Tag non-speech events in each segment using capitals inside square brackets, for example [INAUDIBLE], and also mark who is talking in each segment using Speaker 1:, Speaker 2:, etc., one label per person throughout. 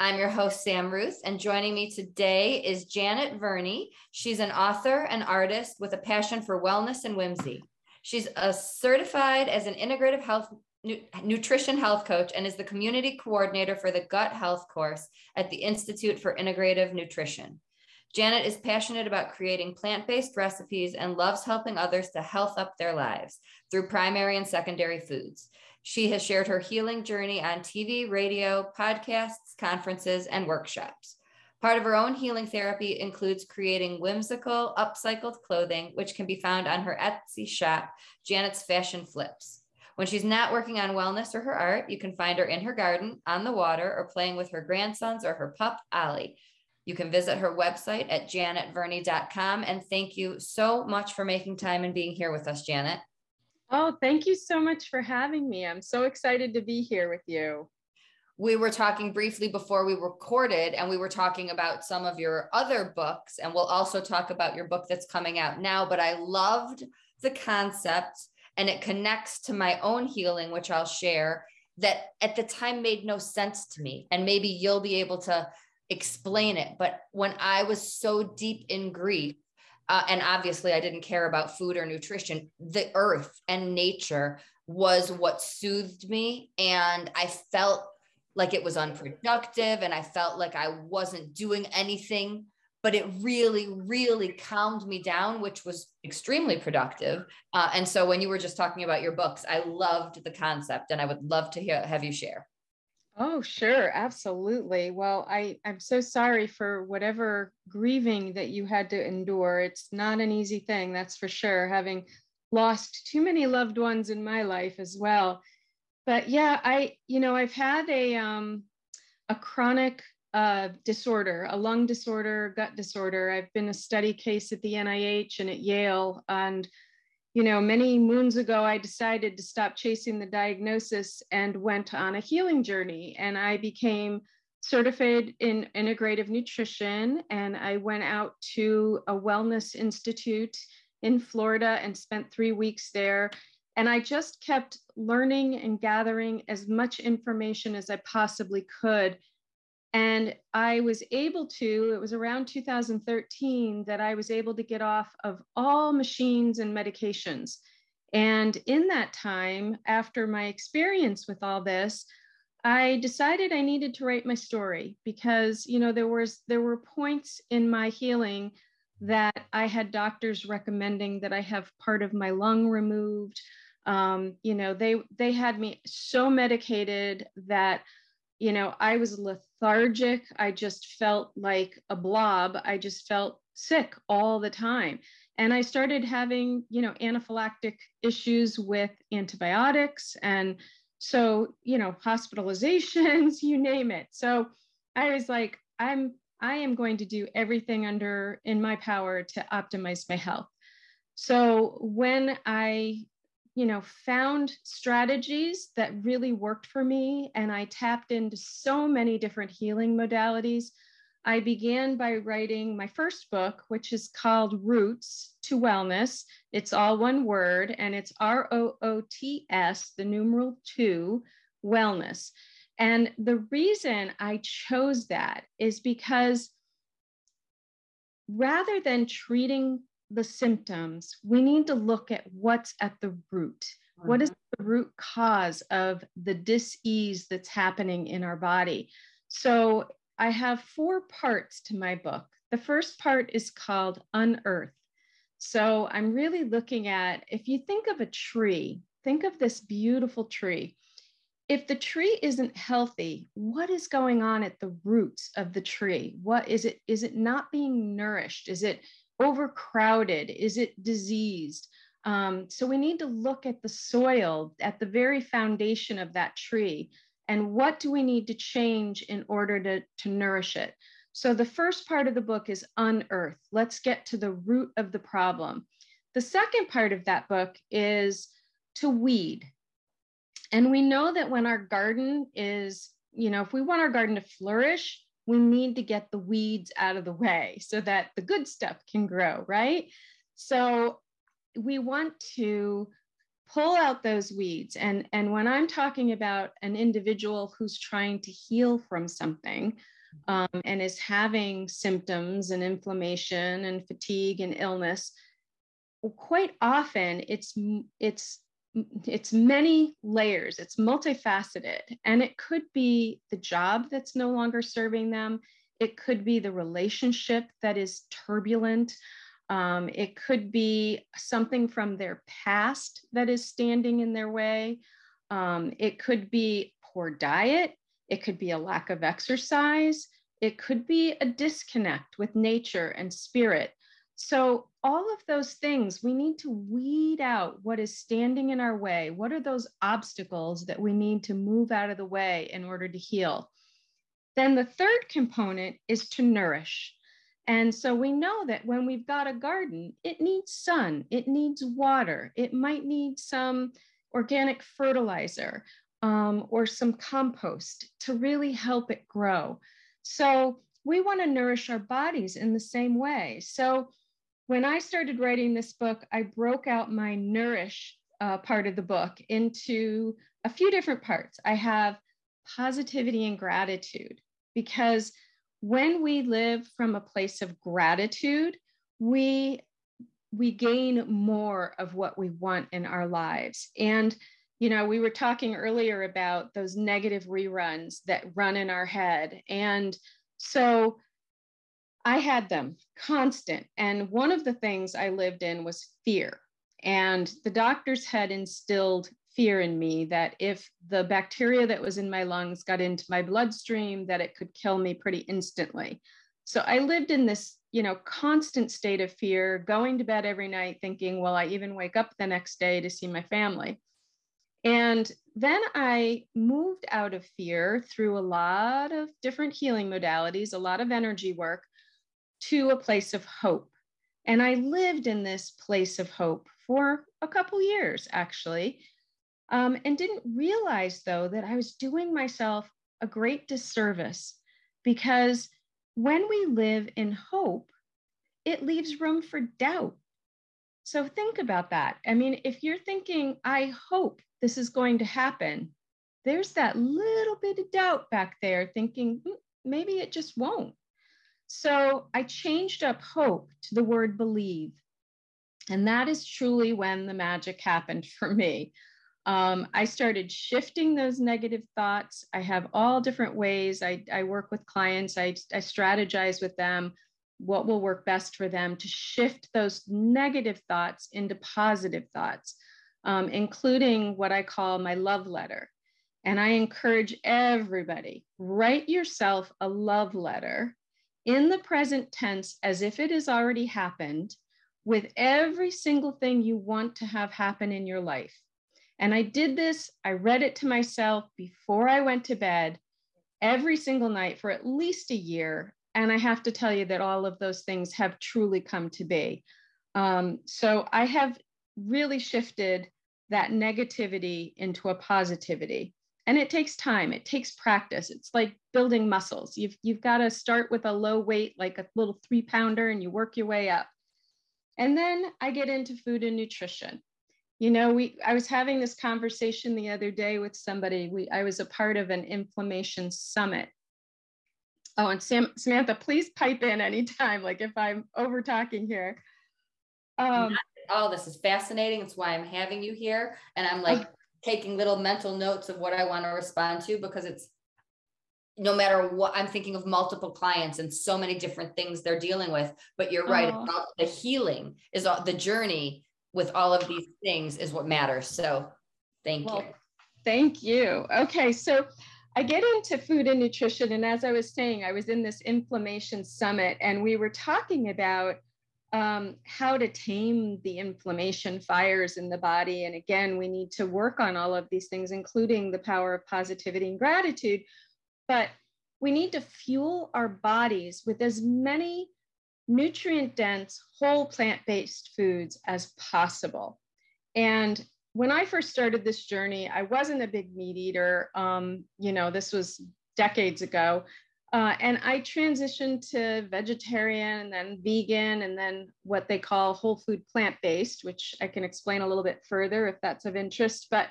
Speaker 1: I'm your host, Sam Ruth, and joining me today is Janet Verney. She's an author and artist with a passion for wellness and whimsy. She's certified as an integrative health nutrition health coach and is the community coordinator for the gut health course at the Institute for Integrative Nutrition. Janet is passionate about creating plant based recipes and loves helping others to health up their lives through primary and secondary foods. She has shared her healing journey on TV, radio, podcasts, conferences, and workshops. Part of her own healing therapy includes creating whimsical, upcycled clothing, which can be found on her Etsy shop, Janet's Fashion Flips. When she's not working on wellness or her art, you can find her in her garden, on the water, or playing with her grandsons or her pup, Ollie. You can visit her website at janetverney.com. And thank you so much for making time and being here with us, Janet.
Speaker 2: Oh, thank you so much for having me. I'm so excited to be here with you.
Speaker 1: We were talking briefly before we recorded, and we were talking about some of your other books, and we'll also talk about your book that's coming out now. But I loved the concept, and it connects to my own healing, which I'll share, that at the time made no sense to me. And maybe you'll be able to explain it. But when I was so deep in grief, uh, and obviously I didn't care about food or nutrition, the earth and nature was what soothed me. And I felt like it was unproductive and I felt like I wasn't doing anything, but it really, really calmed me down, which was extremely productive. Uh, and so when you were just talking about your books, I loved the concept and I would love to hear, have you share.
Speaker 2: Oh, sure, absolutely. Well, I, I'm so sorry for whatever grieving that you had to endure. It's not an easy thing, that's for sure, having lost too many loved ones in my life as well. But yeah, I, you know, I've had a um, a chronic uh, disorder, a lung disorder, gut disorder. I've been a study case at the NIH and at Yale, and you know, many moons ago, I decided to stop chasing the diagnosis and went on a healing journey. And I became certified in integrative nutrition. And I went out to a wellness institute in Florida and spent three weeks there. And I just kept learning and gathering as much information as I possibly could and I was able to, it was around 2013 that I was able to get off of all machines and medications. And in that time, after my experience with all this, I decided I needed to write my story because, you know, there was there were points in my healing that I had doctors recommending that I have part of my lung removed. Um, you know, they they had me so medicated that you know, I was lethargic. I just felt like a blob. I just felt sick all the time. And I started having, you know, anaphylactic issues with antibiotics. And so, you know, hospitalizations, [LAUGHS] you name it. So I was like, I'm, I am going to do everything under in my power to optimize my health. So when I you know, found strategies that really worked for me. And I tapped into so many different healing modalities. I began by writing my first book, which is called Roots to Wellness. It's all one word, and it's R O O T S, the numeral two, wellness. And the reason I chose that is because rather than treating the symptoms, we need to look at what's at the root. Mm-hmm. What is mm-hmm. the root cause of the dis-ease that's happening in our body? So I have four parts to my book. The first part is called Unearth. So I'm really looking at if you think of a tree, think of this beautiful tree. If the tree isn't healthy, what is going on at the roots of the tree? What is it? Is it not being nourished? Is it overcrowded? Is it diseased? Um, so we need to look at the soil, at the very foundation of that tree, and what do we need to change in order to, to nourish it? So the first part of the book is unearth. Let's get to the root of the problem. The second part of that book is to weed. And we know that when our garden is, you know, if we want our garden to flourish, we need to get the weeds out of the way so that the good stuff can grow, right? So we want to pull out those weeds. And, and when I'm talking about an individual who's trying to heal from something um, and is having symptoms and inflammation and fatigue and illness, quite often it's it's it's many layers. It's multifaceted and it could be the job that's no longer serving them. It could be the relationship that is turbulent. Um, it could be something from their past that is standing in their way. Um, it could be poor diet. It could be a lack of exercise. It could be a disconnect with nature and spirit. So, all of those things, we need to weed out what is standing in our way. What are those obstacles that we need to move out of the way in order to heal? Then the third component is to nourish. And so we know that when we've got a garden, it needs sun, it needs water, it might need some organic fertilizer um, or some compost to really help it grow. So we want to nourish our bodies in the same way. So when I started writing this book, I broke out my nourish uh, part of the book into a few different parts. I have positivity and gratitude because when we live from a place of gratitude, we we gain more of what we want in our lives. And you know, we were talking earlier about those negative reruns that run in our head. And so I had them constant. And one of the things I lived in was fear. And the doctors had instilled fear in me that if the bacteria that was in my lungs got into my bloodstream, that it could kill me pretty instantly. So I lived in this, you know, constant state of fear, going to bed every night thinking, will I even wake up the next day to see my family? And then I moved out of fear through a lot of different healing modalities, a lot of energy work, to a place of hope. And I lived in this place of hope for a couple years, actually, um, and didn't realize, though, that I was doing myself a great disservice because when we live in hope, it leaves room for doubt. So think about that. I mean, if you're thinking, I hope this is going to happen, there's that little bit of doubt back there thinking, hmm, maybe it just won't. So I changed up hope to the word believe. And that is truly when the magic happened for me. Um, I started shifting those negative thoughts. I have all different ways. I, I work with clients, I, I strategize with them what will work best for them to shift those negative thoughts into positive thoughts, um, including what I call my love letter. And I encourage everybody write yourself a love letter in the present tense as if it has already happened with every single thing you want to have happen in your life. And I did this, I read it to myself before I went to bed every single night for at least a year. And I have to tell you that all of those things have truly come to be. Um, so I have really shifted that negativity into a positivity and it takes time. It takes practice. It's like building muscles. You've you've got to start with a low weight like a little three pounder and you work your way up. And then i get into food and nutrition. You know we i was having this conversation the other day with somebody. We i was a part of an inflammation summit. Oh and Sam, samantha please pipe in anytime like if i'm over talking here
Speaker 1: um all. This is fascinating. It's why i'm having you here. And i'm like taking little mental notes of what I want to respond to because it's no matter what I'm thinking of multiple clients and so many different things they're dealing with. But you're right oh. the healing is all, the journey with all of these things is what matters. So thank well, you.
Speaker 2: Thank you. Okay. So I get into food and nutrition. And as I was saying, I was in this inflammation summit and we were talking about um, how to tame the inflammation fires in the body. And again, we need to work on all of these things, including the power of positivity and gratitude. But we need to fuel our bodies with as many nutrient dense, whole plant based foods as possible. And when I first started this journey, I wasn't a big meat eater. Um, you know, this was decades ago. Uh, and I transitioned to vegetarian and then vegan and then what they call whole food plant based, which I can explain a little bit further if that's of interest. But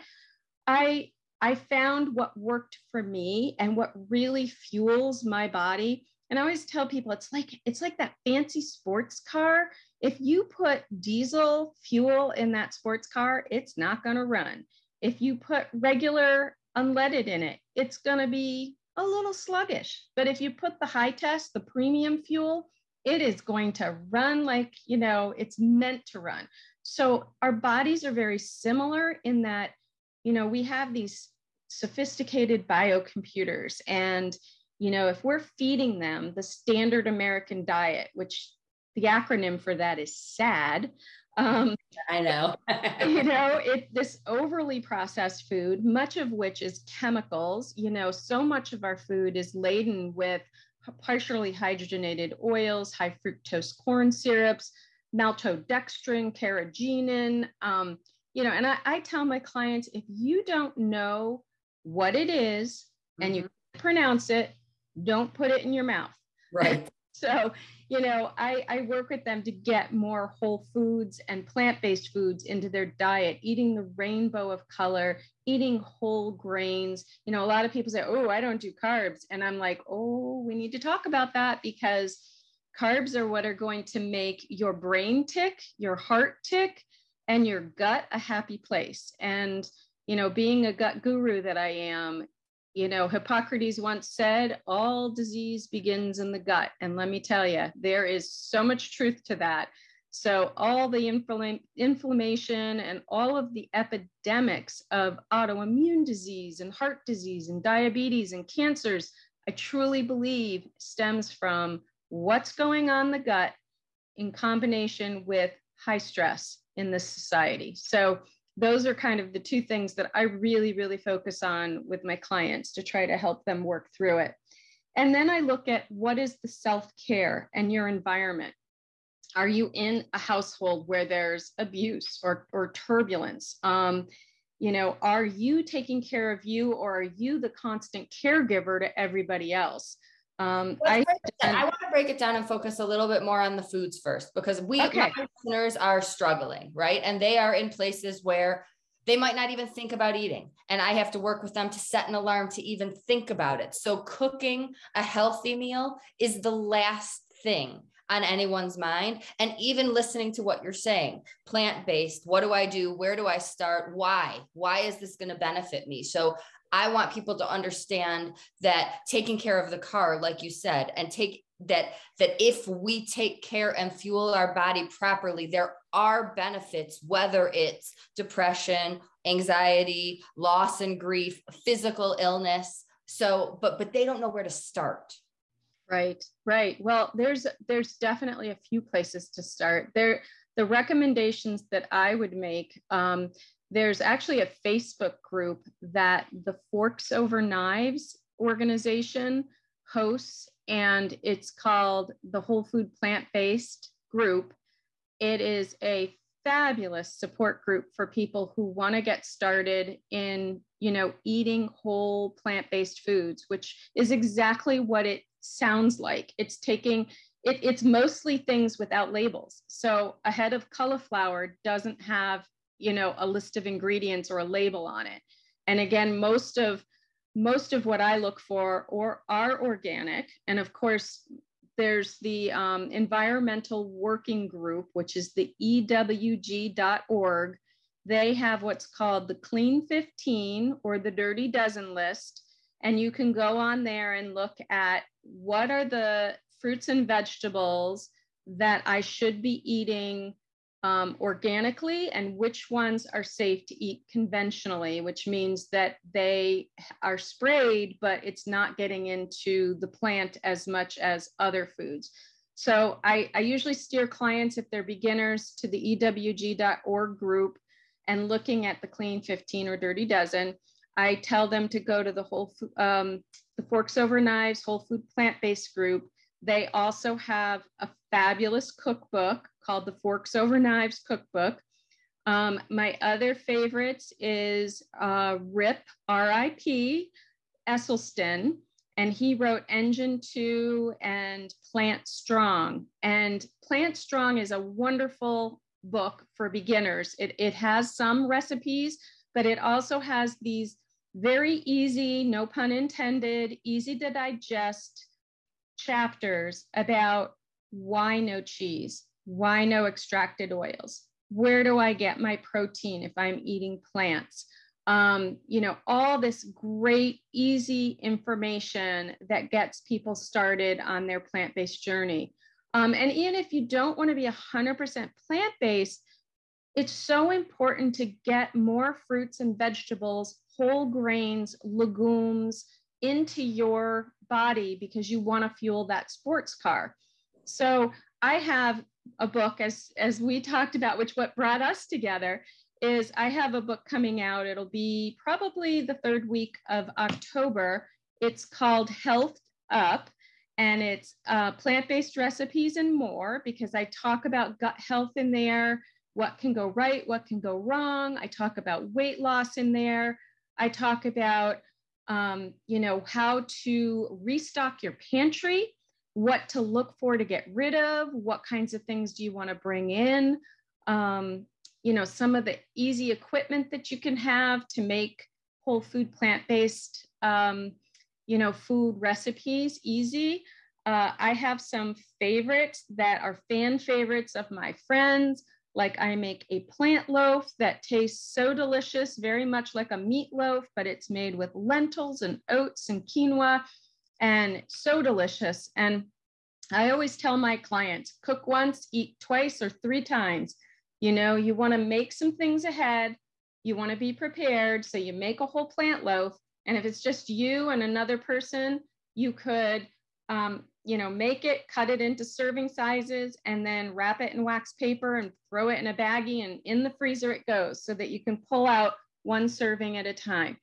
Speaker 2: I I found what worked for me and what really fuels my body. And I always tell people it's like it's like that fancy sports car. If you put diesel fuel in that sports car, it's not going to run. If you put regular unleaded in it, it's going to be a little sluggish. But if you put the high test, the premium fuel, it is going to run like, you know, it's meant to run. So our bodies are very similar in that, you know, we have these sophisticated biocomputers. And, you know, if we're feeding them the standard American diet, which the acronym for that is SAD,
Speaker 1: um, I know. [LAUGHS]
Speaker 2: you know, it this overly processed food, much of which is chemicals. You know, so much of our food is laden with partially hydrogenated oils, high fructose corn syrups, maltodextrin, carrageenan. Um, you know, and I, I tell my clients if you don't know what it is mm-hmm. and you mm-hmm. pronounce it, don't put it in your mouth.
Speaker 1: Right.
Speaker 2: So you know, I, I work with them to get more whole foods and plant based foods into their diet, eating the rainbow of color, eating whole grains. You know, a lot of people say, Oh, I don't do carbs. And I'm like, Oh, we need to talk about that because carbs are what are going to make your brain tick, your heart tick, and your gut a happy place. And, you know, being a gut guru that I am, you know, Hippocrates once said, all disease begins in the gut. And let me tell you, there is so much truth to that. So, all the infl- inflammation and all of the epidemics of autoimmune disease and heart disease and diabetes and cancers, I truly believe stems from what's going on the gut in combination with high stress in this society. So, those are kind of the two things that I really, really focus on with my clients to try to help them work through it. And then I look at what is the self care and your environment. Are you in a household where there's abuse or, or turbulence? Um, you know, are you taking care of you or are you the constant caregiver to everybody else?
Speaker 1: Um, I, I want to break it down and focus a little bit more on the foods first because we okay. listeners are struggling, right? And they are in places where they might not even think about eating. And I have to work with them to set an alarm to even think about it. So, cooking a healthy meal is the last thing on anyone's mind. And even listening to what you're saying, plant based, what do I do? Where do I start? Why? Why is this going to benefit me? So, I want people to understand that taking care of the car, like you said, and take that that if we take care and fuel our body properly, there are benefits, whether it's depression, anxiety, loss and grief, physical illness. So, but but they don't know where to start.
Speaker 2: Right, right. Well, there's there's definitely a few places to start. There, the recommendations that I would make. Um, there's actually a Facebook group that the Forks Over Knives organization hosts, and it's called the Whole Food Plant Based Group. It is a fabulous support group for people who want to get started in you know eating whole plant-based foods which is exactly what it sounds like. It's taking it, it's mostly things without labels. So a head of cauliflower doesn't have you know a list of ingredients or a label on it. And again most of most of what i look for or are organic. And of course there's the um, environmental working group which is the ewg.org they have what's called the clean 15 or the dirty dozen list and you can go on there and look at what are the fruits and vegetables that i should be eating um, organically and which ones are safe to eat conventionally, which means that they are sprayed, but it's not getting into the plant as much as other foods. So I, I usually steer clients, if they're beginners, to the ewg.org group and looking at the clean 15 or dirty dozen. I tell them to go to the whole um, the Forks Over Knives Whole Food Plant Based group. They also have a fabulous cookbook called the Forks Over Knives Cookbook. Um, my other favorites is uh, Rip, R.I.P. Esselstyn, and he wrote Engine 2 and Plant Strong. And Plant Strong is a wonderful book for beginners. It, it has some recipes, but it also has these very easy, no pun intended, easy to digest chapters about why no cheese, why no extracted oils, where do I get my protein if I'm eating plants? Um, you know, all this great, easy information that gets people started on their plant based journey. Um, and even if you don't want to be 100% plant based, it's so important to get more fruits and vegetables, whole grains, legumes into your body because you want to fuel that sports car. So I have a book as as we talked about, which what brought us together is I have a book coming out. It'll be probably the third week of October. It's called Health Up and it's uh, plant-based recipes and more because I talk about gut health in there, what can go right, what can go wrong. I talk about weight loss in there. I talk about, um, you know, how to restock your pantry, what to look for to get rid of, what kinds of things do you want to bring in, um, you know, some of the easy equipment that you can have to make whole food plant-based, um, you know, food recipes easy. Uh, I have some favorites that are fan favorites of my friends. Like I make a plant loaf that tastes so delicious, very much like a meatloaf, but it's made with lentils and oats and quinoa and so delicious. And I always tell my clients cook once, eat twice or three times. You know, you want to make some things ahead, you want to be prepared. So you make a whole plant loaf. And if it's just you and another person, you could um, you know, make it, cut it into serving sizes, and then wrap it in wax paper and throw it in a baggie and in the freezer it goes so that you can pull out one serving at a time.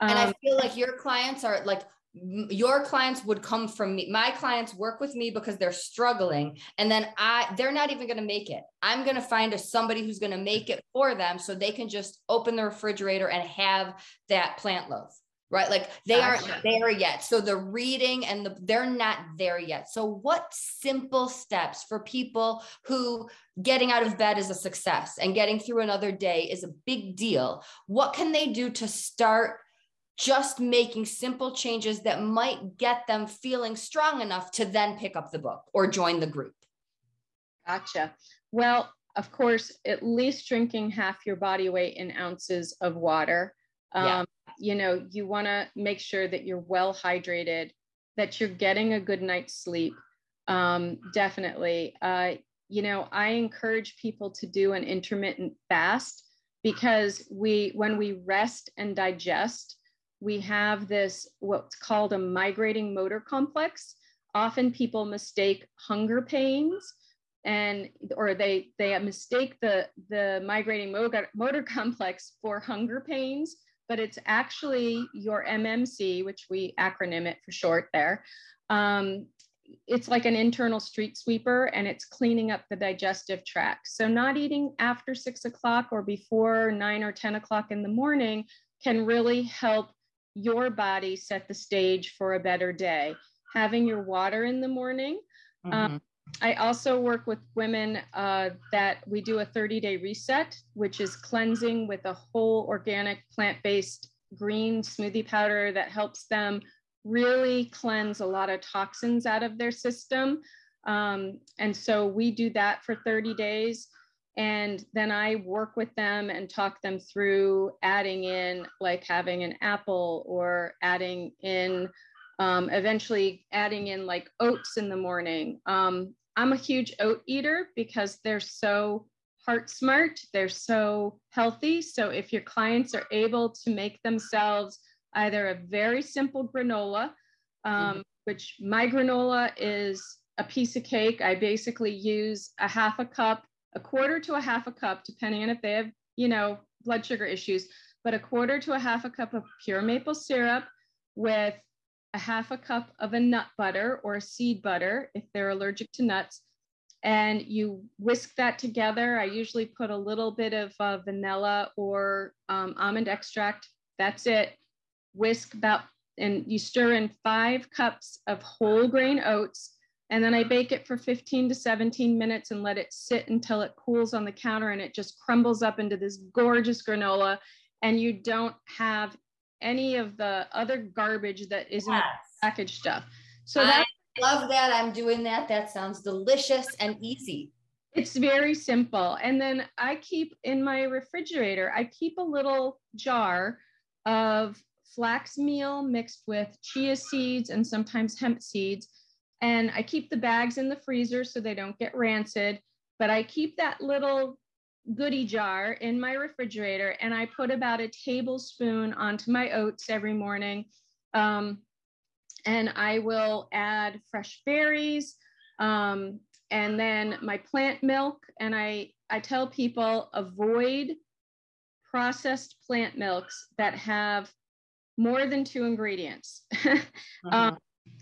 Speaker 1: Um, and I um, feel like your clients are like, your clients would come from me my clients work with me because they're struggling and then i they're not even going to make it i'm going to find a somebody who's going to make it for them so they can just open the refrigerator and have that plant loaf right? Like they aren't there yet. So the reading and the they're not there yet. So what simple steps for people who getting out of bed is a success and getting through another day is a big deal? What can they do to start just making simple changes that might get them feeling strong enough to then pick up the book or join the group?
Speaker 2: Gotcha. Well of course at least drinking half your body weight in ounces of water um, yeah you know, you want to make sure that you're well hydrated, that you're getting a good night's sleep. Um, definitely. Uh, you know, I encourage people to do an intermittent fast because we, when we rest and digest, we have this what's called a migrating motor complex. Often people mistake hunger pains and or they they mistake the the migrating motor, motor [LAUGHS] complex for hunger pains but it's actually your MMC, which we acronym it for short there. Um, it's like an internal street sweeper and it's cleaning up the digestive tract. So, not eating after six o'clock or before nine or 10 o'clock in the morning can really help your body set the stage for a better day. Having your water in the morning, um, mm-hmm. um, I also work with women uh, that we do a 30 day reset, which is cleansing with a whole organic plant based green smoothie powder that helps them really cleanse a lot of toxins out of their system. Um, and so we do that for 30 days. And then I work with them and talk them through adding in, like having an apple or adding in um, eventually adding in like oats in the morning. Um, I'm a huge oat eater because they're so heart smart, they're so healthy. So if your clients are able to make themselves either a very simple granola, um, mm-hmm. which my granola is a piece of cake. I basically use a half a cup, a quarter to a half a cup, depending on if they have, you know, blood sugar issues. but a quarter to a half a cup of pure maple syrup with a half a cup of a nut butter or seed butter if they're allergic to nuts. And you whisk that together. I usually put a little bit of uh, vanilla or um, almond extract. That's it. Whisk about, and you stir in five cups of whole grain oats. And then I bake it for 15 to 17 minutes and let it sit until it cools on the counter and it just crumbles up into this gorgeous granola. And you don't have any of the other garbage that is yes. packaged stuff.
Speaker 1: So that I love that. I'm doing that. That sounds delicious and easy.
Speaker 2: It's very simple. And then I keep in my refrigerator, I keep a little jar of flax meal mixed with chia seeds and sometimes hemp seeds. And I keep the bags in the freezer so they don't get rancid. But I keep that little goodie jar in my refrigerator and I put about a tablespoon onto my oats every morning. Um, and I will add fresh berries um, and then my plant milk. And I, I tell people avoid processed plant milks that have more than two ingredients uh-huh. [LAUGHS] um,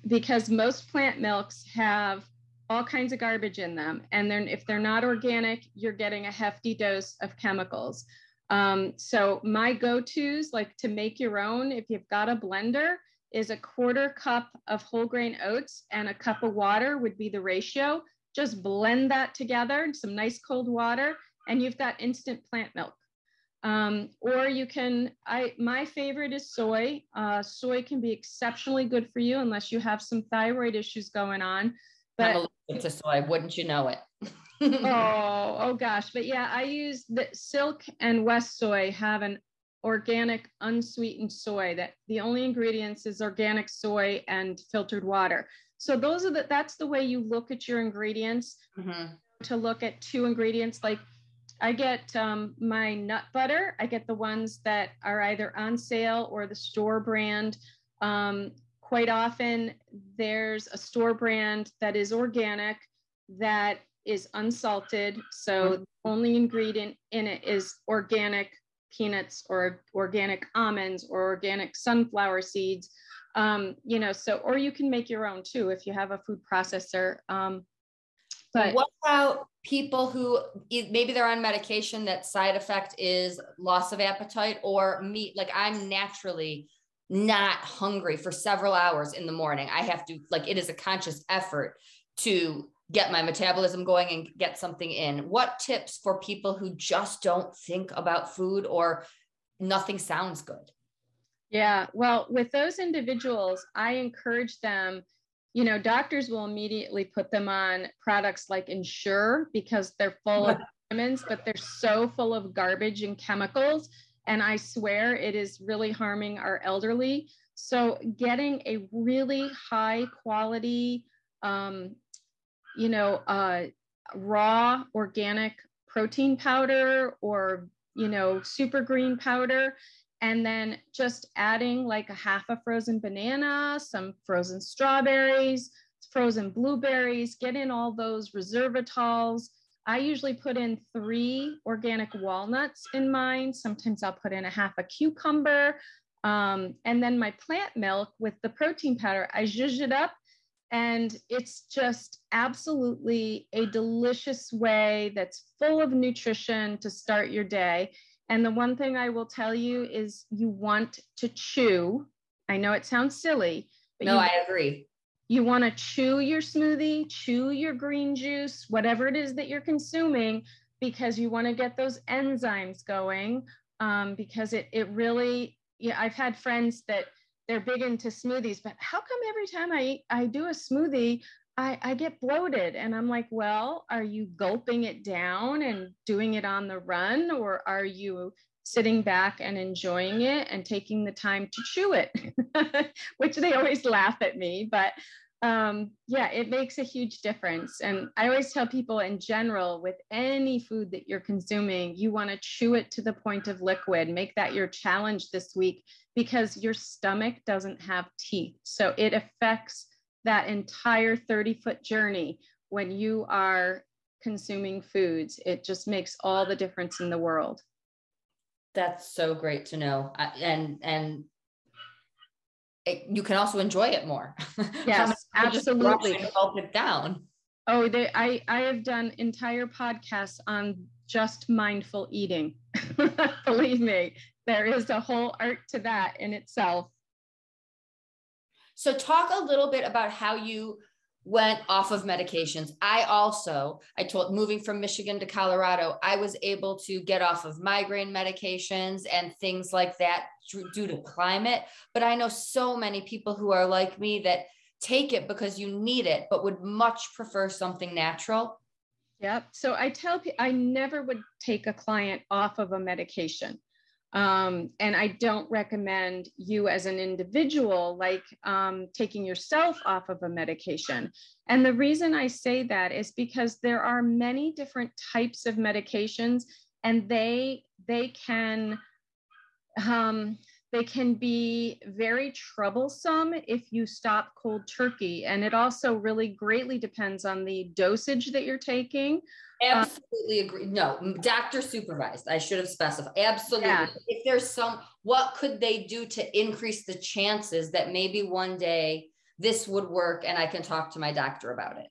Speaker 2: because most plant milks have all kinds of garbage in them. And then if they're not organic, you're getting a hefty dose of chemicals. Um, so my go-tos, like to make your own, if you've got a blender, is a quarter cup of whole grain oats and a cup of water would be the ratio. Just blend that together some nice cold water, and you've got instant plant milk. Um, or you can, I my favorite is soy. Uh, soy can be exceptionally good for you unless you have some thyroid issues going on.
Speaker 1: But to soy, wouldn't you know it? [LAUGHS]
Speaker 2: oh, oh gosh. But yeah, I use the silk and WestSoy have an organic unsweetened soy that the only ingredients is organic soy and filtered water. So those are the that's the way you look at your ingredients mm-hmm. to look at two ingredients. Like I get um, my nut butter. I get the ones that are either on sale or the store brand. Um, quite often there's a store brand that is organic that is unsalted. So mm-hmm. the only ingredient in it is organic peanuts or organic almonds or organic sunflower seeds. Um, you know, so, or you can make your own too if you have a food processor. Um,
Speaker 1: but what about people who maybe they're on medication that side effect is loss of appetite or meat? Like I'm naturally not hungry for several hours in the morning. I have to, like, it is a conscious effort to get my metabolism going and get something in. What tips for people who just don't think about food or nothing sounds good?
Speaker 2: Yeah, well, with those individuals, I encourage them. You know, doctors will immediately put them on products like Ensure because they're full of [LAUGHS] vitamins, but they're so full of garbage and chemicals and I swear it is really harming our elderly. So getting a really high quality, um, you know, uh, raw organic protein powder or, you know, super green powder, and then just adding like a half a frozen banana, some frozen strawberries, frozen blueberries, get in all those resveratrols, I usually put in three organic walnuts in mine. Sometimes I'll put in a half a cucumber. Um, and then my plant milk with the protein powder, I zhuzh it up and it's just absolutely a delicious way that's full of nutrition to start your day. And the one thing I will tell you is you want to chew. I know it sounds silly,
Speaker 1: but no, I agree.
Speaker 2: You want to chew your smoothie, chew your green juice, whatever it is that you're consuming, because you want to get those enzymes going. Um, because it it really, yeah, I've had friends that they're big into smoothies, but how come every time I I do a smoothie, I, I get bloated and I'm like, well, are you gulping it down and doing it on the run, or are you sitting back and enjoying it and taking the time to chew it, [LAUGHS] which they always laugh at me. But um, yeah, it makes a huge difference. And I always tell people in general, with any food that you're consuming, you want to chew it to the point of liquid. Make that your challenge this week because your stomach doesn't have teeth. So it affects that entire 30 foot journey when you are consuming foods. It just makes all the difference in the world
Speaker 1: That's so great to know. And, and it, you can also enjoy it more. [LAUGHS]
Speaker 2: Yes, absolutely.
Speaker 1: Help it down.
Speaker 2: Oh, they, I, I have done entire podcasts on just mindful eating. [LAUGHS] Believe me, there is a whole art to that in itself.
Speaker 1: So, talk a little bit about how you went off of medications. I also, I told moving from Michigan to Colorado, I was able to get off of migraine medications and things like that due to climate. But I know so many people who are like me that take it because you need it, but would much prefer something natural.
Speaker 2: Yep. So I tell people I never would take a client off of a medication. Um, and I don't recommend you as an individual, like um, taking yourself off of a medication. And the reason I say that is because there are many different types of medications, and they they can um, they can be very troublesome if you stop cold turkey. And it also really greatly depends on the dosage that you're taking.
Speaker 1: Uh, absolutely agree. No, doctor supervised. I should have specified. Absolutely. Yeah. If there's some, what could they do to increase the chances that maybe one day this would work and I can talk to my doctor about it?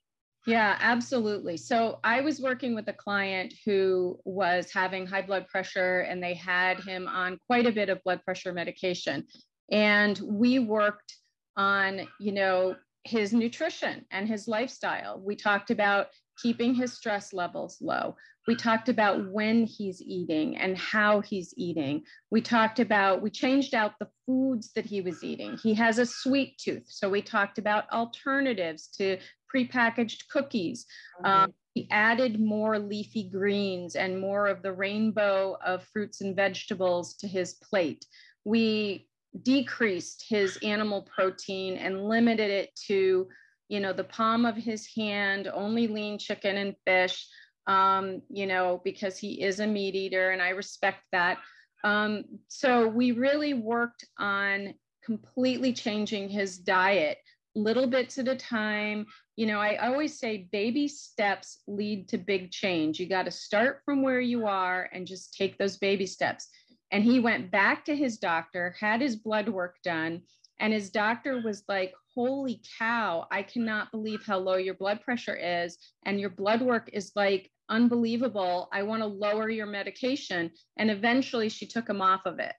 Speaker 2: Yeah, absolutely. So I was working with a client who was having high blood pressure and they had him on quite a bit of blood pressure medication. And we worked on, you know, his nutrition and his lifestyle. We talked about keeping his stress levels low. We talked about when he's eating and how he's eating. We talked about, we changed out the foods that he was eating. He has a sweet tooth. So we talked about alternatives to prepackaged cookies. Um, we added more leafy greens and more of the rainbow of fruits and vegetables to his plate. We decreased his animal protein and limited it to you know, the palm of his hand, only lean chicken and fish, um, you know, because he is a meat eater and I respect that. Um, so we really worked on completely changing his diet little bits at a time. You know, I always say baby steps lead to big change. You got to start from where you are and just take those baby steps. And he went back to his doctor, had his blood work done, and his doctor was like, Holy cow, I cannot believe how low your blood pressure is. And your blood work is like unbelievable. I want to lower your medication. And eventually she took him off of it.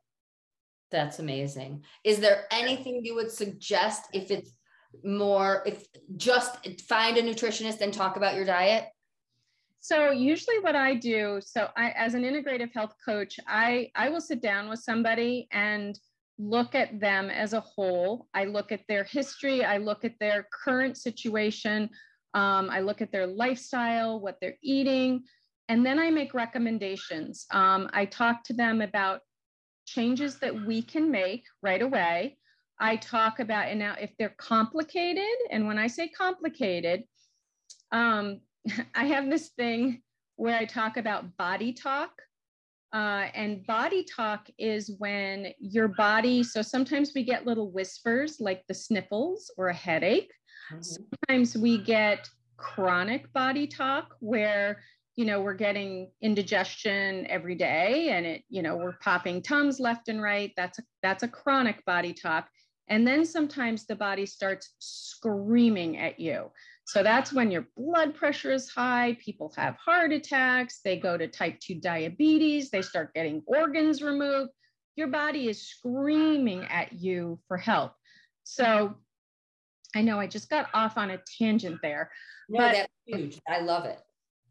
Speaker 1: That's amazing. Is there anything you would suggest if it's more, if just find a nutritionist and talk about your diet?
Speaker 2: So usually what I do, so I as an integrative health coach, I I will sit down with somebody and look at them as a whole. I look at their history, I look at their current situation, um, I look at their lifestyle, what they're eating, and then I make recommendations. Um, I talk to them about changes that we can make right away. I talk about, and now if they're complicated, and when I say complicated, um, [LAUGHS] I have this thing where I talk about body talk. Uh, and body talk is when your body, so sometimes we get little whispers like the sniffles or a headache. Mm-hmm. Sometimes we get chronic body talk where you know we're getting indigestion every day and it you know we're popping tums left and right that's a that's a chronic body talk and then sometimes the body starts screaming at you so that's when your blood pressure is high, people have heart attacks, they go to type 2 diabetes, they start getting organs removed. Your body is screaming at you for help. So I know I just got off on a tangent there.
Speaker 1: No, but, that's huge. I love it.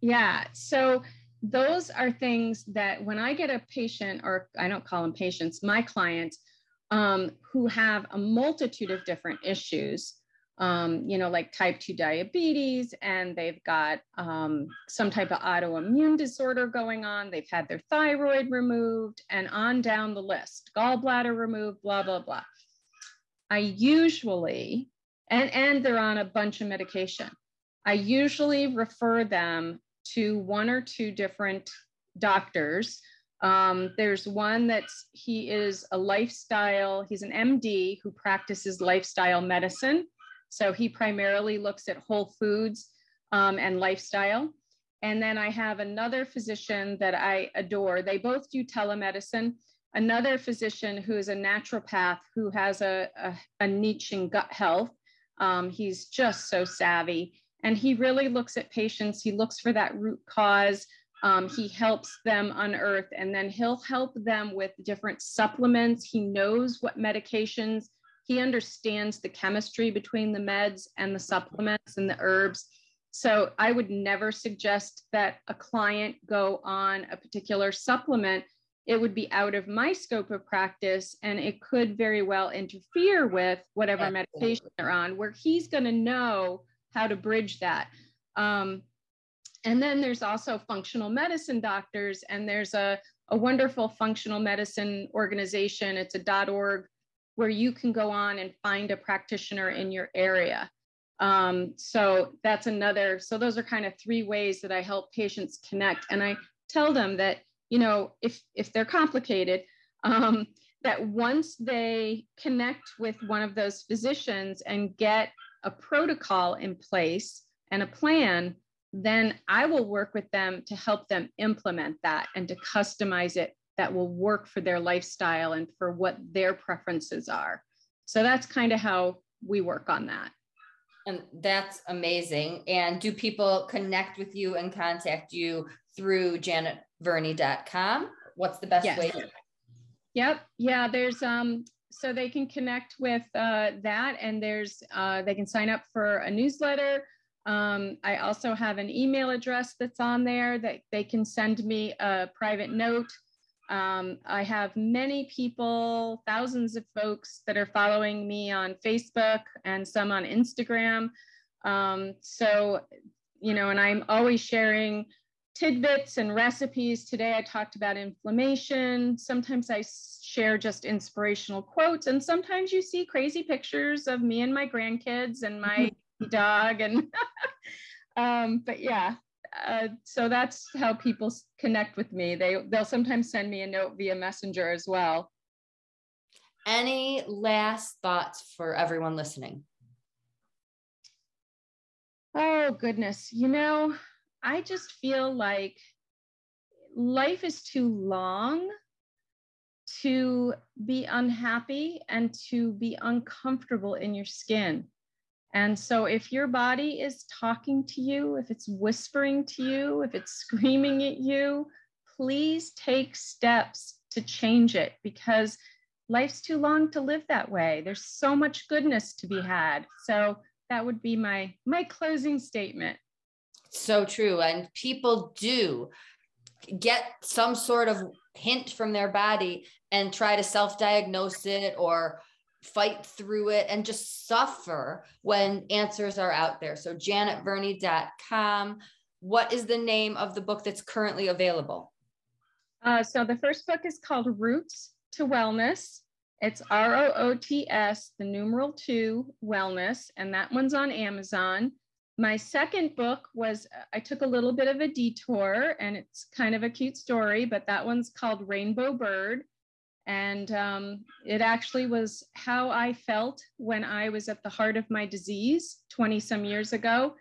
Speaker 2: Yeah. So those are things that when I get a patient, or I don't call them patients, my clients um, who have a multitude of different issues, um, you know, like type 2 diabetes, and they've got um, some type of autoimmune disorder going on. They've had their thyroid removed, and on down the list, gallbladder removed, blah, blah, blah. I usually, and, and they're on a bunch of medication, I usually refer them to one or two different doctors. Um, there's one that's he is a lifestyle, he's an MD who practices lifestyle medicine. So he primarily looks at whole foods um, and lifestyle. And then I have another physician that I adore. They both do telemedicine. Another physician who is a naturopath who has a, a, a niche in gut health. Um, he's just so savvy. And he really looks at patients, he looks for that root cause. Um, he helps them unearth, and then he'll help them with different supplements. He knows what medications, he understands the chemistry between the meds and the supplements and the herbs. So I would never suggest that a client go on a particular supplement. It would be out of my scope of practice and it could very well interfere with whatever medication they're on, where he's going to know how to bridge that. Um, and then there's also functional medicine doctors, and there's a, a wonderful functional medicine organization. It's a .org where you can go on and find a practitioner in your area. Um, so that's another, so those are kind of three ways that I help patients connect. And I tell them that, you know, if, if they're complicated, um, that once they connect with one of those physicians and get a protocol in place and a plan, then I will work with them to help them implement that and to customize it that will work for their lifestyle and for what their preferences are. So that's kind of how we work on that.
Speaker 1: And that's amazing. And do people connect with you and contact you through janetverney.com? What's the best yes. way?
Speaker 2: Yep. Yeah, there's um so they can connect with uh, that and there's uh, they can sign up for a newsletter. Um, I also have an email address that's on there that they can send me a private note. Um, I have many people, thousands of folks that are following me on Facebook and some on Instagram. Um, so, you know, and I'm always sharing tidbits and recipes. Today I talked about inflammation. Sometimes I share just inspirational quotes, and sometimes you see crazy pictures of me and my grandkids and my dog. And [LAUGHS] um, but yeah, uh, so that's how people connect with me. They they'll sometimes send me a note via messenger as well.
Speaker 1: Any last thoughts for everyone listening?
Speaker 2: Oh goodness, you know, I just feel like life is too long to be unhappy and to be uncomfortable in your skin. And so, if your body is talking to you, if it's whispering to you, if it's screaming at you, please take steps to change it because life's too long to live that way. There's so much goodness to be had. So, that would be my my closing statement.
Speaker 1: So true. And people do get some sort of hint from their body and try to self diagnose it or fight through it and just suffer when answers are out there. So, janetverney.com. What is the name of the book that's currently available?
Speaker 2: Uh, so, the first book is called Roots to Wellness. It's R O O T S, the numeral two, wellness, and that one's on Amazon. My second book was, I took a little bit of a detour and it's kind of a cute story, but that one's called Rainbow Bird. And um, it actually was how I felt when I was at the heart of my disease 20 some years ago.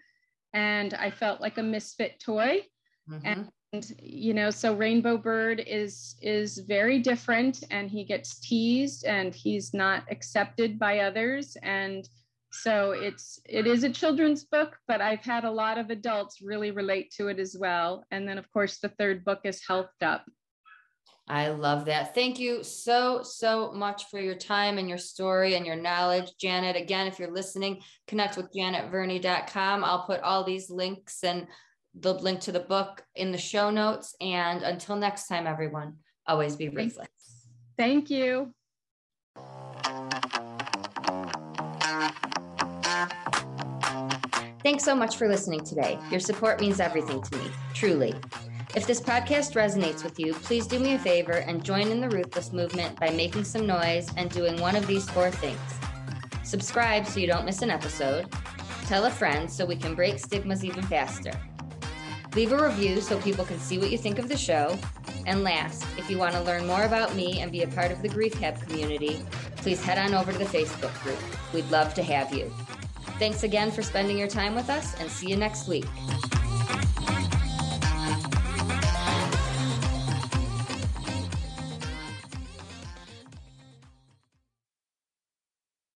Speaker 2: And I felt like a misfit toy. Mm-hmm. And, you know, so Rainbow Bird is is very different and he gets teased and he's not accepted by others. And so it's it is a children's book, but I've had a lot of adults really relate to it as well. And then of course the third book is Health'd Up.
Speaker 1: I love that. Thank you so, so much for your time and your story and your knowledge, Janet. Again, if you're listening, connect with janetverney.com. I'll put all these links and the link to the book in the show notes. And until next time, everyone, always be ruthless.
Speaker 2: Thank you.
Speaker 1: Thanks so much for listening today. Your support means everything to me, truly. If this podcast resonates with you, please do me a favor and join in the Ruthless movement by making some noise and doing one of these four things. Subscribe so you don't miss an episode. Tell a friend so we can break stigmas even faster. Leave a review so people can see what you think of the show. And last, if you want to learn more about me and be a part of the Grief Hab community, please head on over to the Facebook group. We'd love to have you. Thanks again for spending your time with us and see you next week.